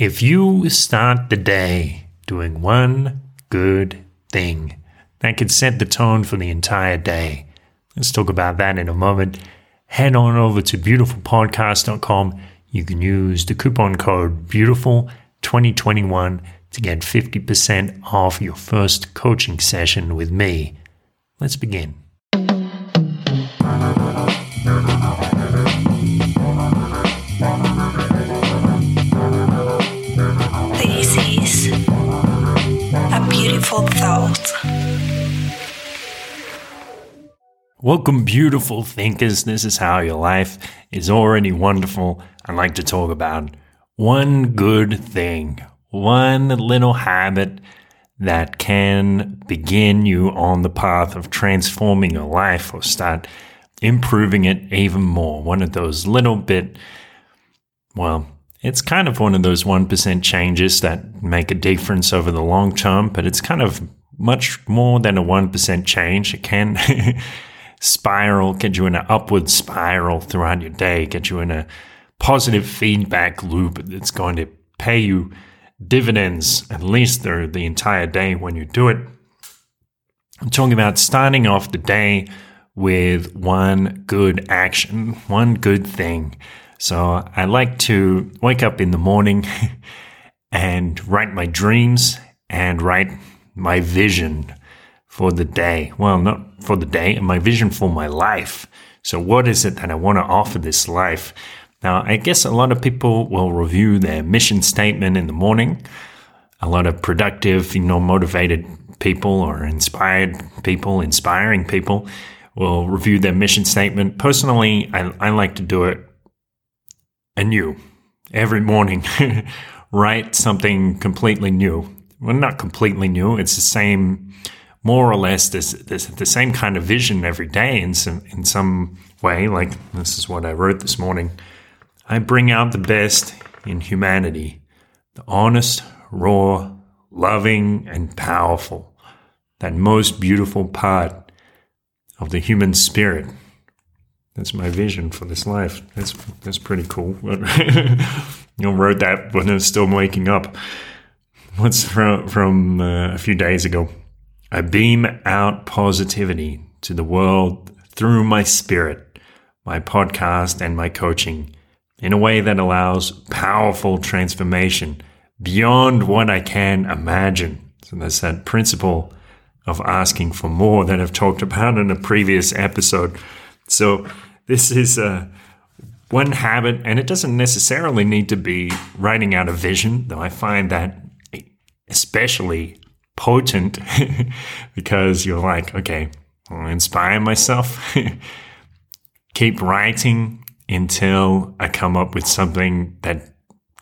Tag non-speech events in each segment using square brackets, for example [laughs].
If you start the day doing one good thing, that could set the tone for the entire day. Let's talk about that in a moment. Head on over to beautifulpodcast.com. You can use the coupon code BEAUTIFUL2021 to get 50% off your first coaching session with me. Let's begin. Welcome, beautiful thinkers. This is how your life is already wonderful. I'd like to talk about one good thing, one little habit that can begin you on the path of transforming your life or start improving it even more. One of those little bit, well, it's kind of one of those 1% changes that make a difference over the long term, but it's kind of much more than a 1% change. It can [laughs] spiral, get you in an upward spiral throughout your day, get you in a positive feedback loop that's going to pay you dividends at least through the entire day when you do it. I'm talking about starting off the day with one good action, one good thing. So I like to wake up in the morning [laughs] and write my dreams and write my vision for the day. Well, not for the day, my vision for my life. So what is it that I want to offer this life? Now, I guess a lot of people will review their mission statement in the morning. A lot of productive, you know, motivated people or inspired people, inspiring people will review their mission statement. Personally, I, I like to do it anew every morning. [laughs] Write something completely new. Well, not completely new. It's the same, more or less, this, this, the same kind of vision every day in some, in some way. Like this is what I wrote this morning. I bring out the best in humanity, the honest, raw, loving, and powerful, that most beautiful part of the human spirit. That's my vision for this life. That's that's pretty cool. [laughs] you wrote that when I was still waking up. What's from from uh, a few days ago? I beam out positivity to the world through my spirit, my podcast, and my coaching in a way that allows powerful transformation beyond what I can imagine. So that's that principle of asking for more that I've talked about in a previous episode. So this is uh, one habit, and it doesn't necessarily need to be writing out a vision, though I find that especially potent [laughs] because you're like, okay, I'll inspire myself. [laughs] Keep writing until I come up with something that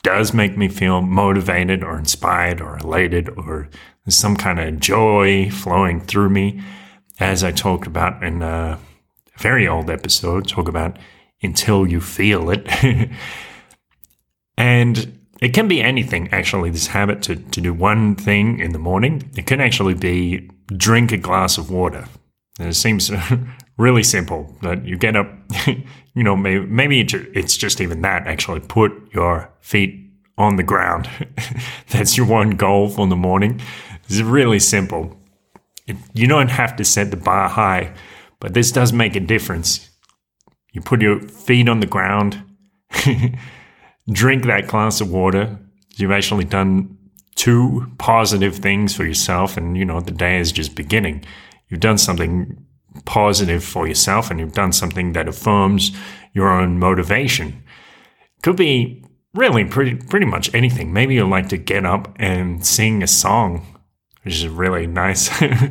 does make me feel motivated or inspired or elated or some kind of joy flowing through me. As I talked about in a very old episode, talk about until you feel it. [laughs] and it can be anything, actually, this habit to, to do one thing in the morning. It can actually be drink a glass of water. And it seems [laughs] really simple, that you get up, [laughs] you know, maybe, maybe it's just even that, actually. Put your feet on the ground. [laughs] That's your one goal for the morning. It's really simple. You don't have to set the bar high, but this does make a difference. You put your feet on the ground, drink that glass of water. You've actually done two positive things for yourself, and you know, the day is just beginning. You've done something positive for yourself, and you've done something that affirms your own motivation. Could be really pretty pretty much anything. Maybe you'd like to get up and sing a song which is a really nice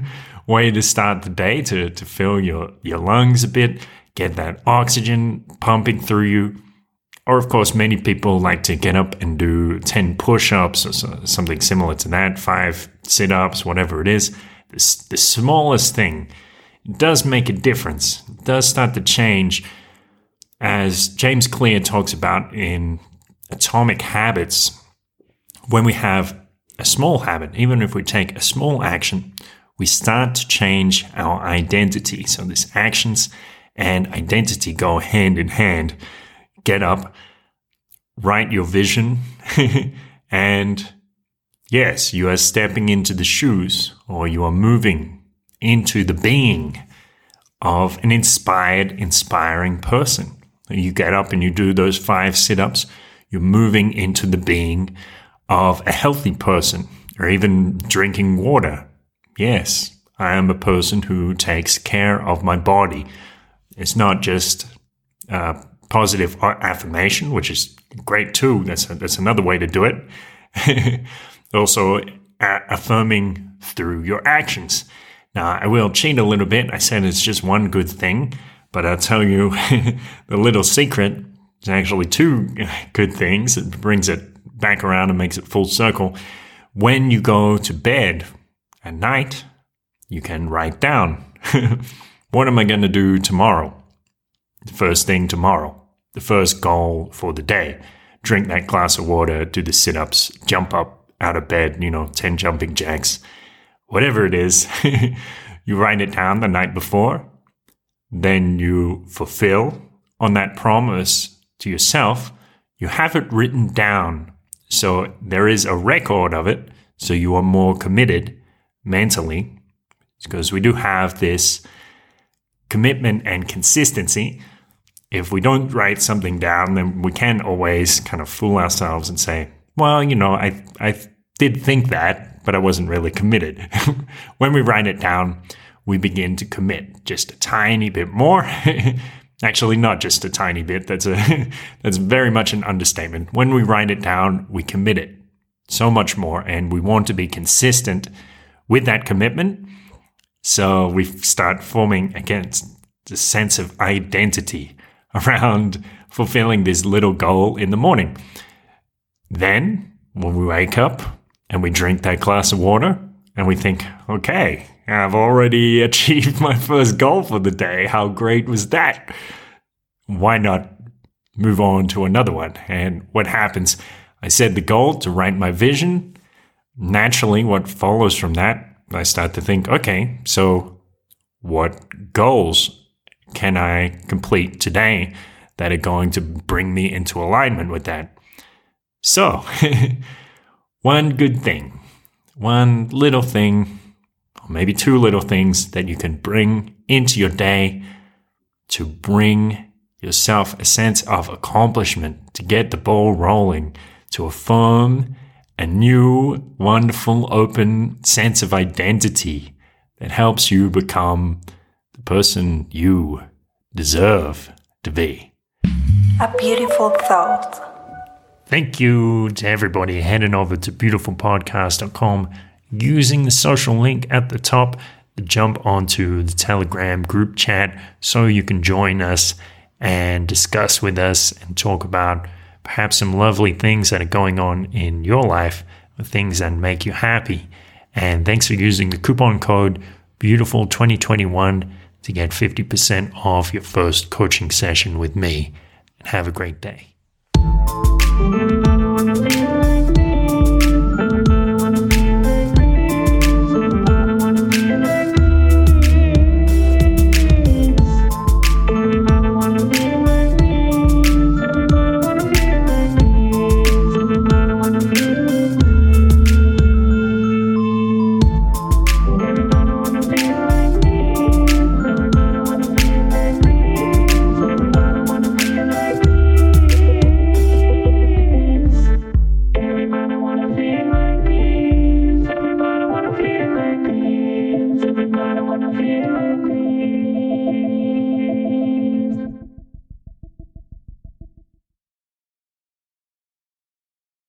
[laughs] way to start the day to, to fill your, your lungs a bit, get that oxygen pumping through you. Or, of course, many people like to get up and do 10 push ups or something similar to that, five sit ups, whatever it is. The, the smallest thing does make a difference, does start to change. As James Clear talks about in Atomic Habits, when we have a small habit, even if we take a small action, we start to change our identity. So these actions and identity go hand in hand. Get up, write your vision, [laughs] And yes, you are stepping into the shoes or you are moving into the being of an inspired, inspiring person. You get up and you do those five sit ups, you're moving into the being of a healthy person or even drinking water. Yes, I am a person who takes care of my body. It's not just uh, positive affirmation, which is great too. That's a, that's another way to do it. [laughs] also, affirming through your actions. Now, I will cheat a little bit. I said it's just one good thing, but I'll tell you [laughs] the little secret is actually two [laughs] good things. It brings it back around and makes it full circle. When you go to bed at night, you can write down what am I going to do tomorrow? The first thing tomorrow, the first goal for the day. Drink that glass of water, do the sit ups, jump up out of bed, you know, 10 jumping jacks, whatever it is. [laughs] you write it down the night before, then you fulfill on that promise to yourself. You have it written down. So there is a record of it. So you are more committed mentally because we do have this commitment and consistency. If we don't write something down, then we can always kind of fool ourselves and say, well, you know, I, I did think that, but I wasn't really committed. [laughs] when we write it down, we begin to commit just a tiny bit more. [laughs] Actually, not just a tiny bit. That's a, [laughs] that's very much an understatement. When we write it down, we commit it so much more and we want to be consistent with that commitment so we start forming against the sense of identity [laughs] around fulfilling this little goal in the morning. Then, when we wake up and we drink that glass of water and we think, okay, I've already [laughs] achieved my first goal for the day. How great was that? Why not move on to another one? And what happens? I set the goal to write my vision. Naturally, what follows from that I start to think, okay, so what goals can I complete today that are going to bring me into alignment with that? So, [laughs] one good thing, one little thing, or maybe two little things that you can bring into your day to bring yourself a sense of accomplishment, to get the ball rolling, to affirm a new, wonderful, open sense of identity that helps you become the person you deserve to be. A beautiful thought. Thank you to everybody heading over to beautifulpodcast.com using the social link at the top to jump onto the Telegram group chat so you can join us and discuss with us and talk about perhaps some lovely things that are going on in your life, things that make you happy. And thanks for using the coupon code Beautiful2021 to get 50% off your first coaching session with me. And have a great day.